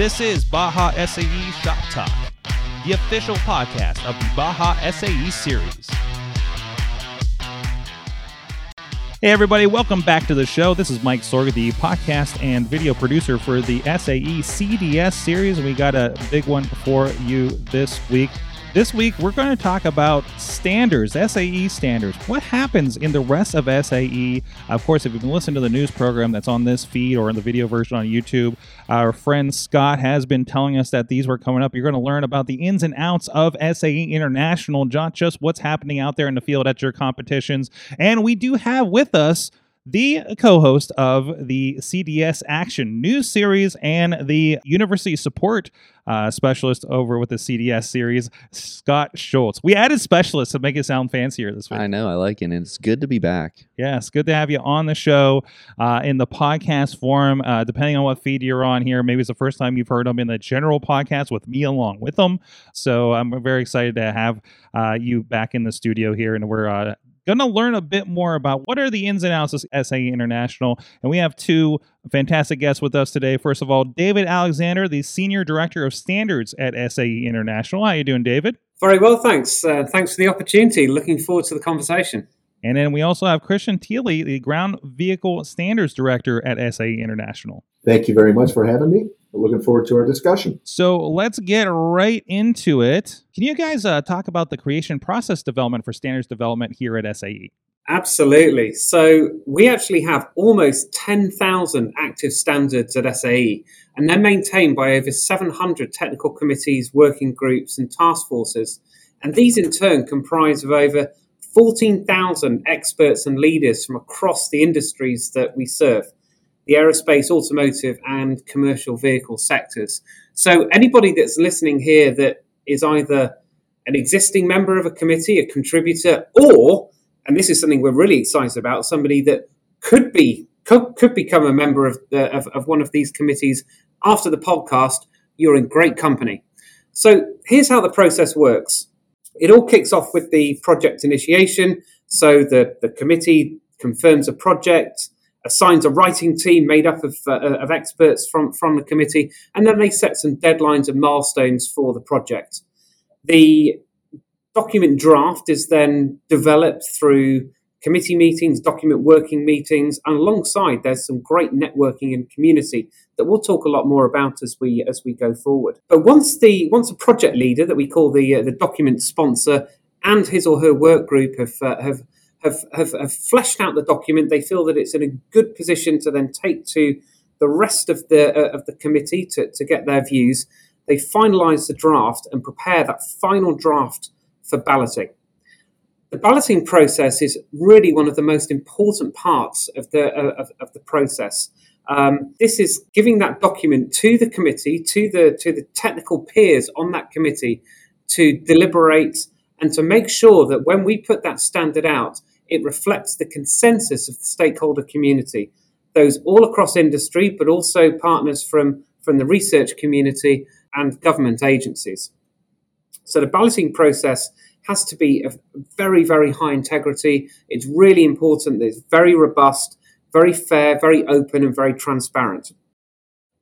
This is Baja SAE Shop Talk, the official podcast of the Baja SAE series. Hey, everybody, welcome back to the show. This is Mike Sorg, the podcast and video producer for the SAE CDS series. We got a big one for you this week. This week, we're going to talk about standards, SAE standards. What happens in the rest of SAE? Of course, if you've been listening to the news program that's on this feed or in the video version on YouTube, our friend Scott has been telling us that these were coming up. You're going to learn about the ins and outs of SAE International, not just what's happening out there in the field at your competitions. And we do have with us the co host of the CDS Action News Series and the University Support uh, Specialist over with the CDS series, Scott Schultz. We added specialists to make it sound fancier this week. I know, I like it. And it's good to be back. Yes, good to have you on the show uh, in the podcast form. Uh, depending on what feed you're on here, maybe it's the first time you've heard them in the general podcast with me along with them. So I'm very excited to have uh, you back in the studio here, and we're uh, going to learn a bit more about what are the ins and outs of SAE International. And we have two fantastic guests with us today. First of all, David Alexander, the Senior Director of Standards at SAE International. How are you doing, David? Very well, thanks. Uh, thanks for the opportunity. Looking forward to the conversation. And then we also have Christian Thiele, the Ground Vehicle Standards Director at SAE International. Thank you very much for having me. Looking forward to our discussion. So let's get right into it. Can you guys uh, talk about the creation process development for standards development here at SAE? Absolutely. So we actually have almost 10,000 active standards at SAE, and they're maintained by over 700 technical committees, working groups, and task forces. And these in turn comprise of over 14,000 experts and leaders from across the industries that we serve the aerospace, automotive, and commercial vehicle sectors. So, anybody that's listening here that is either an existing member of a committee, a contributor, or, and this is something we're really excited about, somebody that could be could, could become a member of, the, of, of one of these committees after the podcast, you're in great company. So, here's how the process works. It all kicks off with the project initiation. So the, the committee confirms a project, assigns a writing team made up of, uh, of experts from, from the committee, and then they set some deadlines and milestones for the project. The document draft is then developed through committee meetings, document working meetings, and alongside there's some great networking and community that we'll talk a lot more about as we as we go forward. But once the once a project leader that we call the uh, the document sponsor and his or her work group have uh, have have, have, have fleshed out the document. They feel that it's in a good position to then take to the rest of the uh, of the committee to, to get their views. They finalise the draft and prepare that final draft for balloting. The balloting process is really one of the most important parts of the uh, of, of, the process. Um, this is giving that document to the committee, to the to the technical peers on that committee, to deliberate and to make sure that when we put that standard out, it reflects the consensus of the stakeholder community, those all across industry, but also partners from, from the research community and government agencies. So the balloting process has to be of very, very high integrity. It's really important that it's very robust, very fair, very open, and very transparent.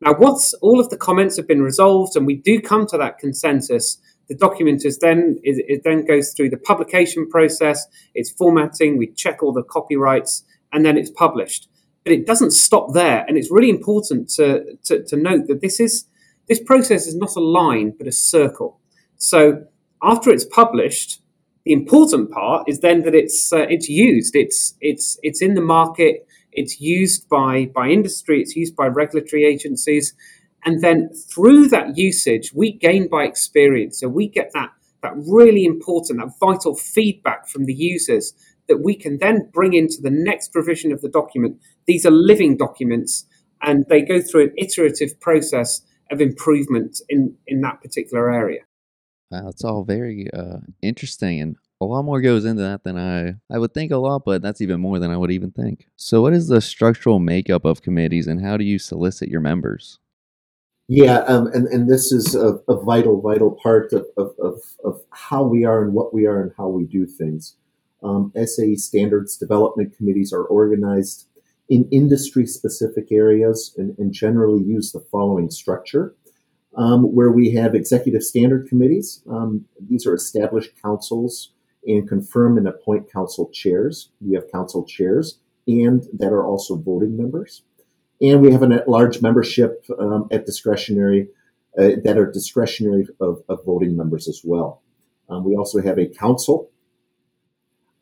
Now, once all of the comments have been resolved and we do come to that consensus, the document is then it, then goes through the publication process, it's formatting, we check all the copyrights, and then it's published. But it doesn't stop there, and it's really important to, to, to note that this is this process is not a line but a circle. So after it's published, the important part is then that it's uh, it's used. It's it's it's in the market. It's used by by industry. It's used by regulatory agencies, and then through that usage, we gain by experience. So we get that, that really important, that vital feedback from the users that we can then bring into the next revision of the document. These are living documents and they go through an iterative process of improvement in, in that particular area. Wow, it's all very uh, interesting and a lot more goes into that than I, I would think a lot, but that's even more than I would even think. So, what is the structural makeup of committees and how do you solicit your members? Yeah, um, and, and this is a, a vital, vital part of, of, of, of, how we are and what we are and how we do things. Um, SAE standards development committees are organized in industry specific areas and, and, generally use the following structure. um, where we have executive standard committees. Um, these are established councils and confirm and appoint council chairs. We have council chairs and that are also voting members. And we have a large membership um, at discretionary uh, that are discretionary of, of, voting members as well. Um, we also have a council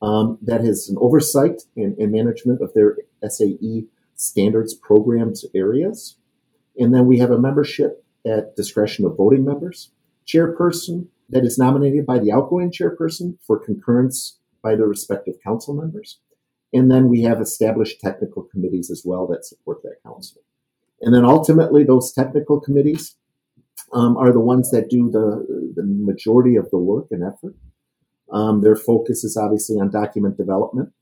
um, that has an oversight and, and, management of their SAE standards programs areas. And then we have a membership at discretion of voting members, chairperson that is nominated by the outgoing chairperson for concurrence by the respective council members. And then we have established technical committees as well that support that council. And then ultimately, those technical committees um, are the ones that do the, the majority of the work and effort. Um, their focus is obviously on document development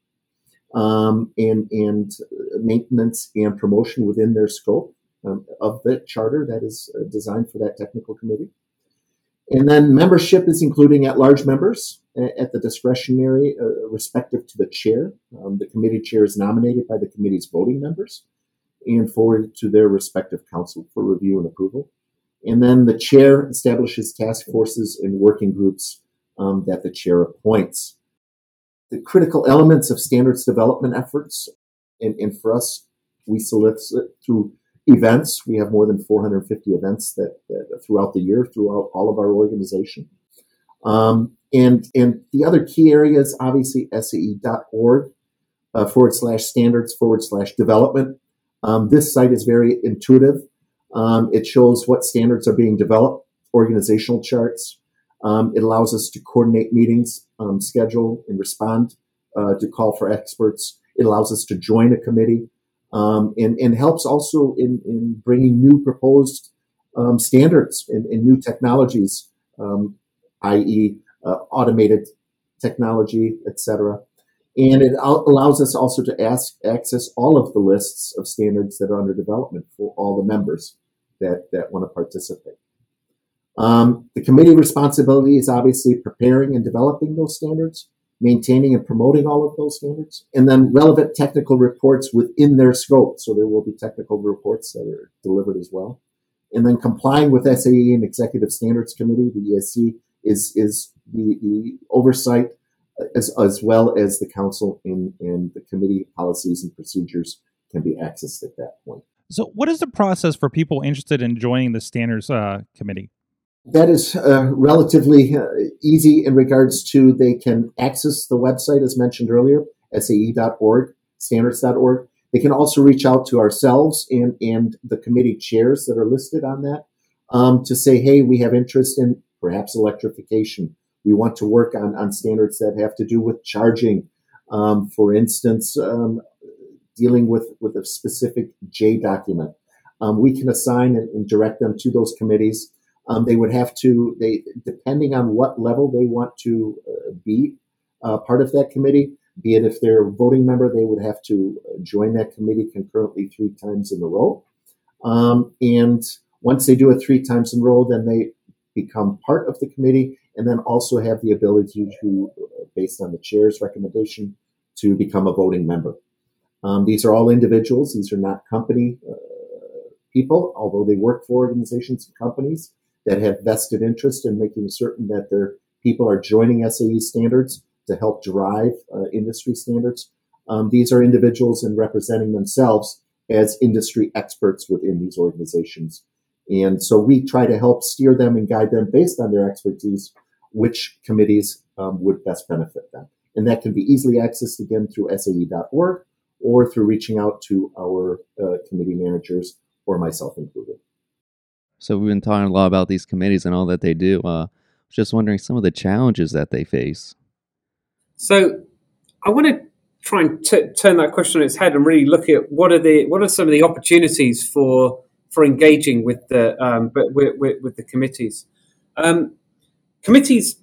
um, and, and maintenance and promotion within their scope um, of the charter that is uh, designed for that technical committee. And then membership is including at large members at the discretionary, uh, respective to the chair. Um, the committee chair is nominated by the committee's voting members and forwarded to their respective council for review and approval. And then the chair establishes task forces and working groups um, that the chair appoints. The critical elements of standards development efforts, and, and for us, we solicit through events. We have more than 450 events that, that throughout the year, throughout all of our organization. Um, and, and the other key areas, obviously, SAE.org uh, forward slash standards forward slash development. Um, this site is very intuitive. Um, it shows what standards are being developed, organizational charts. Um, it allows us to coordinate meetings, um, schedule, and respond uh, to call for experts. It allows us to join a committee um, and, and helps also in, in bringing new proposed um, standards and, and, new technologies, um, i.e., uh, automated technology, etc. And it allows us also to ask, access all of the lists of standards that are under development for all the members that, that want to participate. Um, the committee responsibility is obviously preparing and developing those standards, maintaining and promoting all of those standards, and then relevant technical reports within their scope. So there will be technical reports that are delivered as well. And then complying with SAE and Executive Standards Committee, the ESC, is, is the, the oversight as, as well as the council and, and the committee policies and procedures can be accessed at that point. So, what is the process for people interested in joining the standards uh, committee? That is uh, relatively uh, easy in regards to they can access the website as mentioned earlier, sae.org, standards.org. They can also reach out to ourselves and, and the committee chairs that are listed on that um, to say, hey, we have interest in perhaps electrification. We want to work on, on standards that have to do with charging. Um, for instance, um, dealing with, with a specific J document. Um, we can assign and, and, direct them to those committees. Um, they would have to, they depending on what level they want to uh, be uh, part of that committee, be it if they're a voting member, they would have to uh, join that committee concurrently three times in a row. Um, and once they do it three times in a row, then they become part of the committee and then also have the ability to, uh, based on the chair's recommendation, to become a voting member. Um, these are all individuals. These are not company uh, people, although they work for organizations and companies that have vested interest in making certain that their people are joining SAE standards to help drive uh, industry standards. Um, these are individuals and representing themselves as industry experts within these organizations. And so we try to help steer them and guide them based on their expertise, which committees um, would best benefit them. And that can be easily accessed again through SAE.org or through reaching out to our uh, committee managers or myself included. So we've been talking a lot about these committees and all that they do. Uh, just wondering some of the challenges that they face. So I want to try and t- turn that question on its head and really look at what are the what are some of the opportunities for for engaging with the um, with, with, with, the committees. Um, committees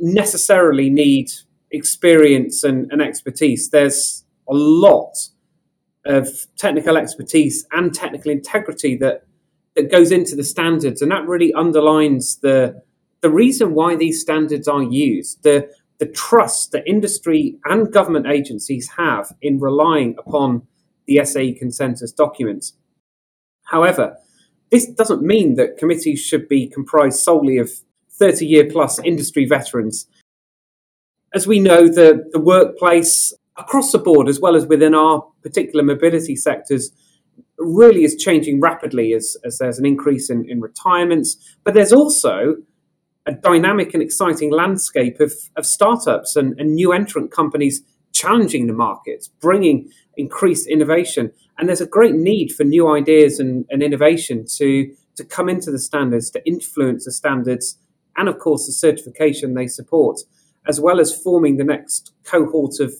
necessarily need experience and, and expertise. There's a lot of technical expertise and technical integrity that that goes into the standards, and that really underlines the the reason why these standards are used. The the trust that industry and government agencies have in relying upon the SAE consensus documents. However, this doesn't mean that committees should be comprised solely of 30 year plus industry veterans. As we know, the, the workplace across the board, as well as within our particular mobility sectors, really is changing rapidly as, as there's an increase in, in retirements. But there's also a dynamic and exciting landscape of, of startups and, and new entrant companies challenging the markets, bringing increased innovation. And there's a great need for new ideas and, and innovation to, to come into the standards, to influence the standards, and of course the certification they support, as well as forming the next cohort of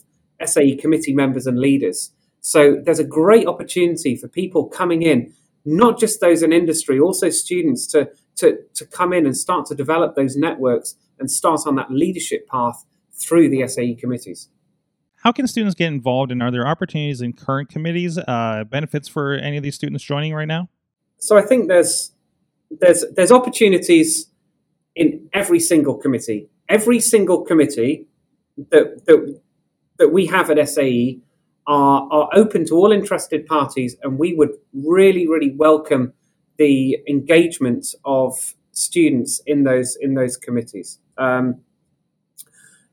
SAE committee members and leaders. So there's a great opportunity for people coming in, not just those in industry, also students to, to, to come in and start to develop those networks and start on that leadership path through the SAE committees. How can students get involved, and are there opportunities in current committees, uh, benefits for any of these students joining right now? So I think there's there's there's opportunities in every single committee. Every single committee that that that we have at SAE are are open to all interested parties, and we would really really welcome the engagement of students in those in those committees. Um,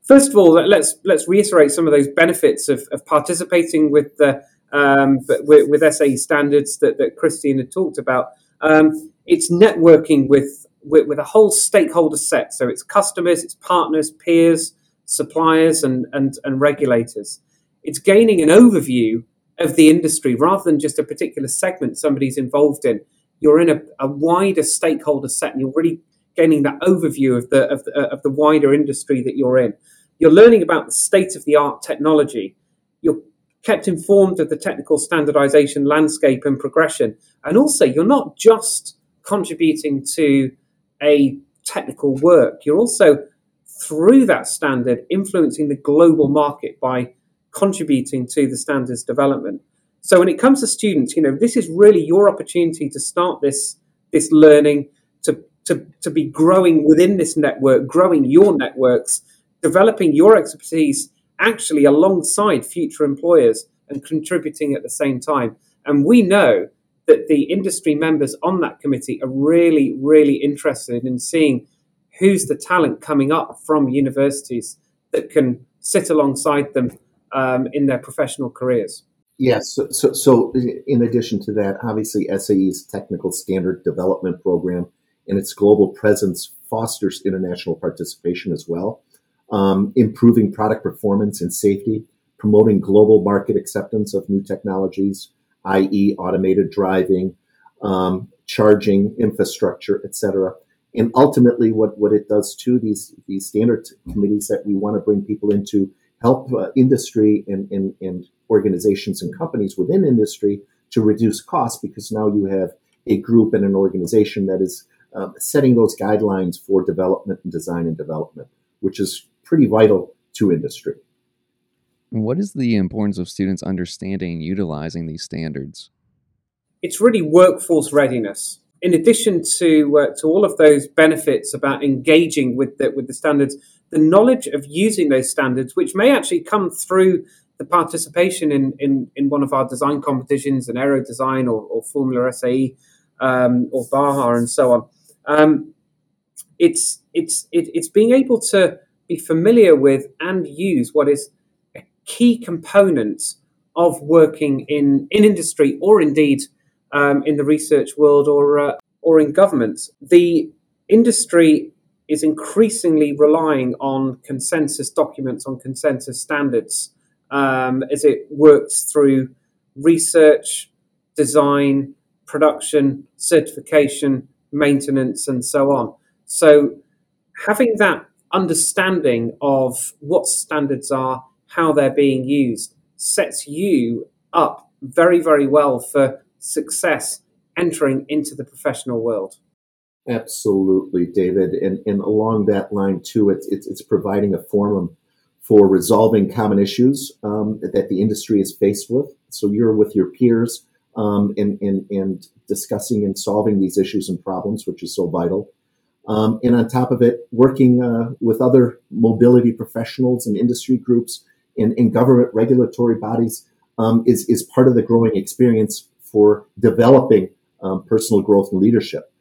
first of all, let's let's reiterate some of those benefits of, of participating with the um, with, with SAE standards that, that Christine had talked about. Um, it's networking with, with, with a whole stakeholder set, so it's customers, it's partners, peers, suppliers, and and, and regulators. It's gaining an overview of the industry rather than just a particular segment somebody's involved in. You're in a, a wider stakeholder set, and you're really gaining that overview of the, of the of the wider industry that you're in. You're learning about the state of the art technology. You're kept informed of the technical standardization landscape and progression. And also, you're not just contributing to a technical work, you're also, through that standard, influencing the global market by contributing to the standards development. So when it comes to students, you know, this is really your opportunity to start this this learning, to to, to be growing within this network, growing your networks, developing your expertise actually alongside future employers and contributing at the same time. And we know that the industry members on that committee are really, really interested in seeing who's the talent coming up from universities that can sit alongside them um, in their professional careers. Yes. So, so, so, in addition to that, obviously SAE's technical standard development program and its global presence fosters international participation as well um, improving product performance and safety, promoting global market acceptance of new technologies, i.e., automated driving, um, charging infrastructure, etc. And ultimately, what, what it does to these these standard committees that we want to bring people into help uh, industry and, and, and organizations and companies within industry to reduce costs because now you have a group and an organization that is um, setting those guidelines for development and design and development, which is pretty vital to industry. What is the importance of students understanding and utilizing these standards? It's really workforce readiness. In addition to uh, to all of those benefits about engaging with the, with the standards, the knowledge of using those standards, which may actually come through the participation in, in, in one of our design competitions, an aero design or, or Formula SAE um, or Baja and so on. Um, it's it's it, it's being able to be familiar with and use what is a key component of working in, in industry or indeed um, in the research world or, uh, or in governments. The industry is increasingly relying on consensus documents, on consensus standards um, as it works through research, design, production, certification, maintenance, and so on. So having that understanding of what standards are, how they're being used, sets you up very, very well for success entering into the professional world. Absolutely, David. And, and along that line, too, it's, it's, it's providing a forum for resolving common issues um, that the industry is faced with. So you're with your peers um, and, and, and discussing and solving these issues and problems, which is so vital. Um, and on top of it, working uh, with other mobility professionals and industry groups and, and government regulatory bodies um, is, is part of the growing experience for developing um, personal growth and leadership.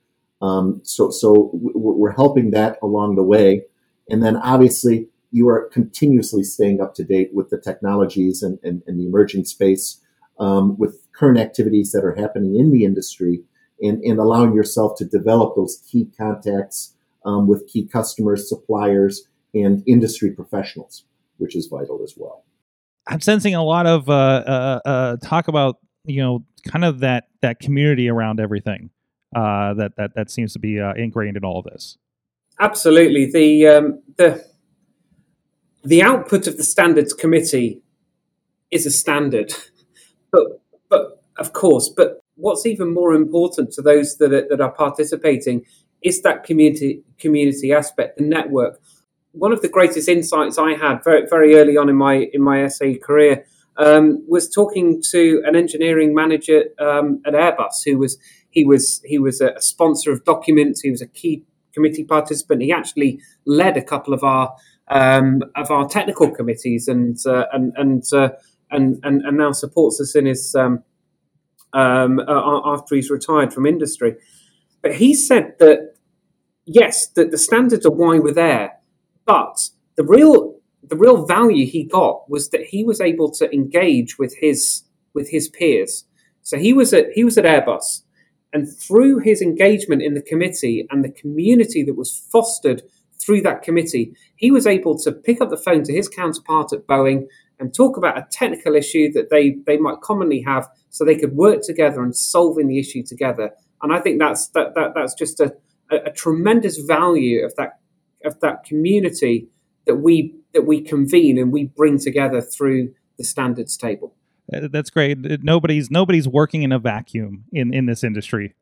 Um, so, so we're helping that along the way, and then obviously you are continuously staying up to date with the technologies and, and, and the emerging space, um, with current activities that are happening in the industry, and, and allowing yourself to develop those key contacts um, with key customers, suppliers, and industry professionals, which is vital as well. I'm sensing a lot of uh, uh, uh, talk about you know kind of that that community around everything uh, that that that seems to be uh, ingrained in all of this. Absolutely, the um, the the output of the standards committee is a standard, but but of course, but what's even more important to those that are, that are participating is that community community aspect, the network. One of the greatest insights I had very very early on in my in my SAE career um, was talking to an engineering manager um, at Airbus who was he was he was a sponsor of documents. He was a key committee participant. He actually led a couple of our um, of our technical committees and uh, and and, uh, and, and and now supports us in his um, um, uh, after he's retired from industry. But he said that yes, that the standards are why we're there, but the real the real value he got was that he was able to engage with his with his peers. So he was at he was at Airbus, and through his engagement in the committee and the community that was fostered through that committee, he was able to pick up the phone to his counterpart at Boeing and talk about a technical issue that they they might commonly have, so they could work together and solving the issue together. And I think that's that, that that's just a, a, a tremendous value of that of that community that we that we convene and we bring together through the standards table. Uh, that's great. Nobody's nobody's working in a vacuum in in this industry.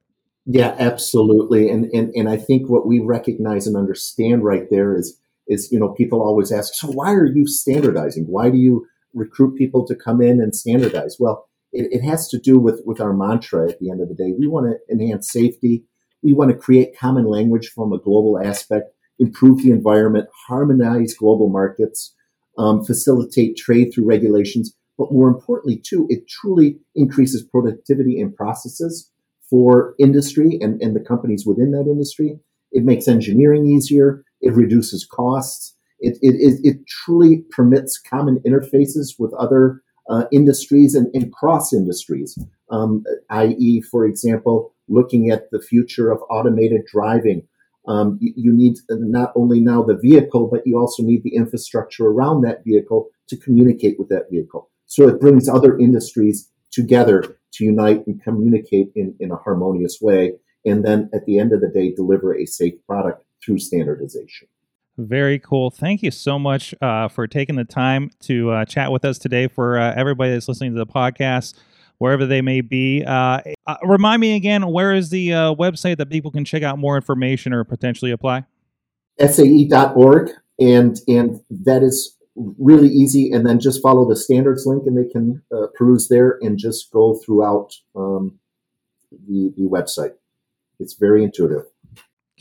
Yeah, absolutely. And and and I think what we recognize and understand right there is is you know people always ask, so why are you standardizing? Why do you recruit people to come in and standardize? Well, it, it has to do with with our mantra. At the end of the day, we want to enhance safety. We want to create common language from a global aspect improve the environment, harmonize global markets, um, facilitate trade through regulations. But more importantly, too, it truly increases productivity in processes for industry and, and the companies within that industry. It makes engineering easier. It reduces costs. It, it, it, it truly permits common interfaces with other uh, industries and, and cross industries, um, i.e., for example, looking at the future of automated driving um, you, you, need not only now the vehicle, but you also need the infrastructure around that vehicle to communicate with that vehicle. So it brings other industries together to unite and communicate in, in a harmonious way. And then at the end of the day, deliver a safe product through standardization. Very cool. Thank you so much uh, for taking the time to uh, chat with us today. For uh, everybody that's listening to the podcast, wherever they may be. Uh, uh, remind me again, where is the uh, website that people can check out more information or potentially apply? SAE.org, and and that is really easy. And then just follow the standards link, and they can uh, peruse there and just go throughout um, the the website. It's very intuitive.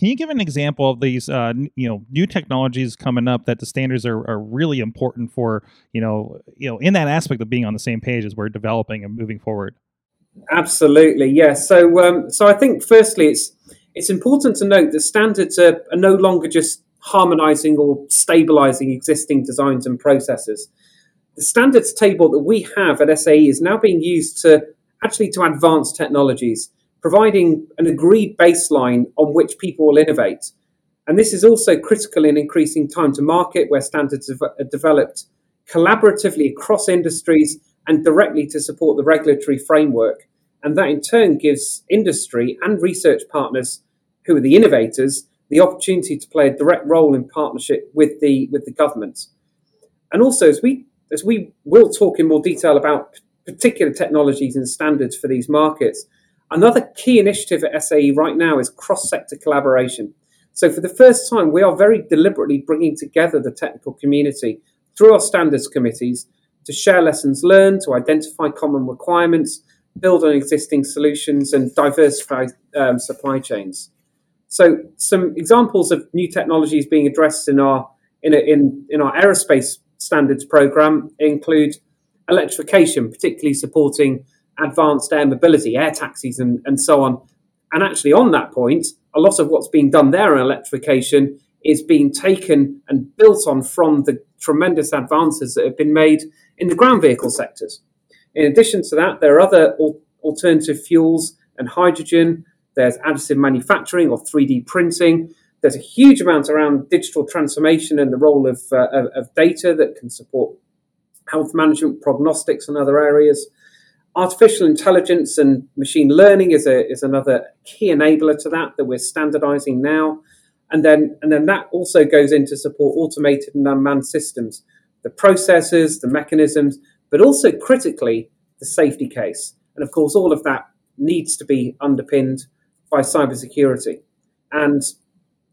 Can you give an example of these, uh, you know, new technologies coming up that the standards are, are really important for, you know, you know, in that aspect of being on the same page as we're developing and moving forward? Absolutely, yes. So, um, so I think firstly, it's it's important to note that standards are, are no longer just harmonizing or stabilizing existing designs and processes. The standards table that we have at SAE is now being used to actually to advance technologies providing an agreed baseline on which people will innovate. And this is also critical in increasing time to market, where standards are developed collaboratively across industries and directly to support the regulatory framework. And that in turn gives industry and research partners, who are the innovators, the opportunity to play a direct role in partnership with the with the government. And also, as we as we will talk in more detail about particular technologies and standards for these markets, Another key initiative at SAE right now is cross sector collaboration. So, for the first time, we are very deliberately bringing together the technical community through our standards committees to share lessons learned, to identify common requirements, build on existing solutions, and diversify um, supply chains. So, some examples of new technologies being addressed in our in, a, in, in our aerospace standards program include electrification, particularly supporting advanced air mobility, air taxis, and, and so on. And actually, on that point, a lot of what's being done there in electrification is being taken and built on from the tremendous advances that have been made in the ground vehicle sectors. In addition to that, there are other al- alternative fuels and hydrogen. There's additive manufacturing or 3D printing. There's a huge amount around digital transformation and the role of, uh, of, of data that can support health management, prognostics, and other areas. Artificial intelligence and machine learning is, a, is another key enabler to that that we're standardizing now. And then, and then that also goes in to support automated and unmanned systems, the processes, the mechanisms, but also critically the safety case. And of course, all of that needs to be underpinned by cybersecurity. And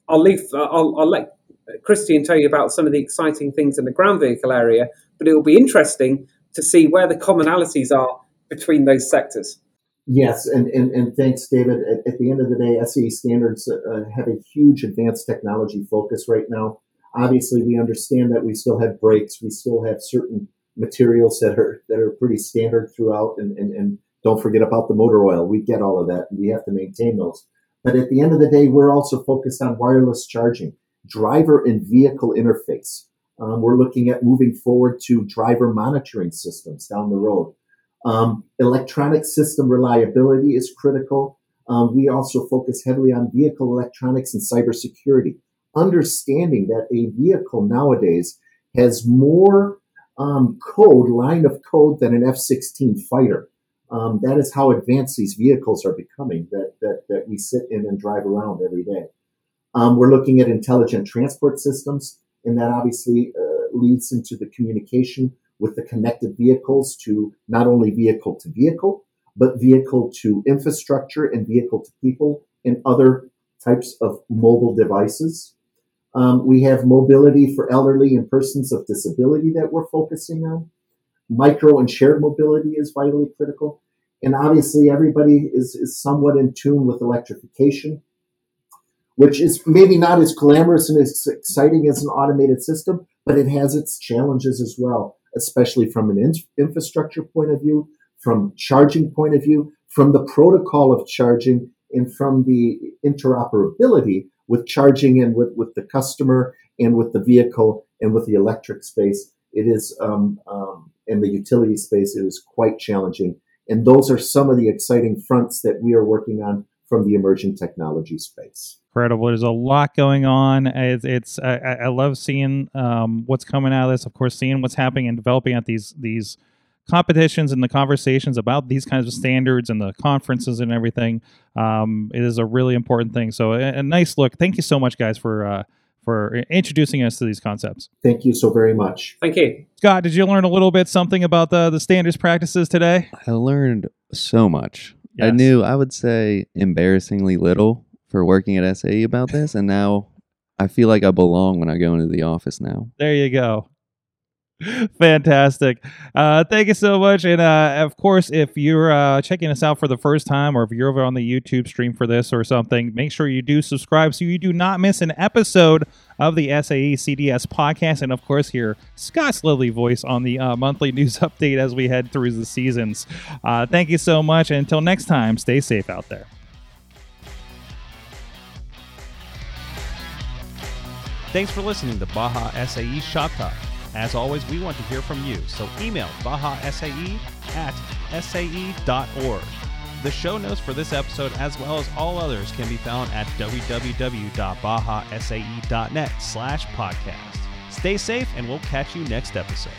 I'll leave, I'll, I'll let Christian tell you about some of the exciting things in the ground vehicle area, but it will be interesting to see where the commonalities are between those sectors. Yes, and, and, and thanks, David. At, at the end of the day, SE standards uh, have a huge advanced technology focus right now. Obviously, we understand that we still have brakes, we still have certain materials that are that are pretty standard throughout, and, and, and don't forget about the motor oil. We get all of that, and we have to maintain those. But at the end of the day, we're also focused on wireless charging, driver and vehicle interface. Um, we're looking at moving forward to driver monitoring systems down the road. Um, electronic system reliability is critical. Um, we also focus heavily on vehicle electronics and cybersecurity, understanding that a vehicle nowadays has more um, code, line of code, than an F 16 fighter. Um, that is how advanced these vehicles are becoming that, that, that we sit in and drive around every day. Um, we're looking at intelligent transport systems, and that obviously uh, leads into the communication with the connected vehicles to not only vehicle to vehicle, but vehicle to infrastructure and vehicle to people and other types of mobile devices. Um, we have mobility for elderly and persons of disability that we're focusing on. Micro and shared mobility is vitally critical. And obviously, everybody is, is somewhat in tune with electrification, which is maybe not as glamorous and as exciting as an automated system, but it has its challenges as well especially from an in- infrastructure point of view, from charging point of view, from the protocol of charging, and from the interoperability with charging and with, with the customer and with the vehicle and with the electric space. It is, um, um, in the utility space, it is quite challenging. And those are some of the exciting fronts that we are working on from the emerging technology space incredible. There's a lot going on. It's, it's I, I, love seeing um, what's coming out of this. Of course, seeing what's happening and developing at these these competitions and the conversations about these kinds of standards and the conferences and everything. Um, it is a really important thing. So a, a, nice look. Thank you so much, guys, for. Uh, for introducing us to these concepts. Thank you so very much. Thank you. Scott, did you learn a little bit something about the, the standards practices today? I learned so much. Yes. I knew, I would say, embarrassingly little for working at SAE about this, and now I feel like I belong when I go into the office now. There you go. Fantastic. Uh, thank you so much. And uh, of course, if you're uh, checking us out for the first time or if you're over on the YouTube stream for this or something, make sure you do subscribe so you do not miss an episode of the SAE CDS podcast. And of course, hear Scott's lovely voice on the uh, monthly news update as we head through the seasons. Uh, thank you so much. And until next time, stay safe out there. Thanks for listening to Baja SAE Shop Talk. As always, we want to hear from you, so email bajasae at sae.org. The show notes for this episode, as well as all others, can be found at www.bajasae.net slash podcast. Stay safe, and we'll catch you next episode.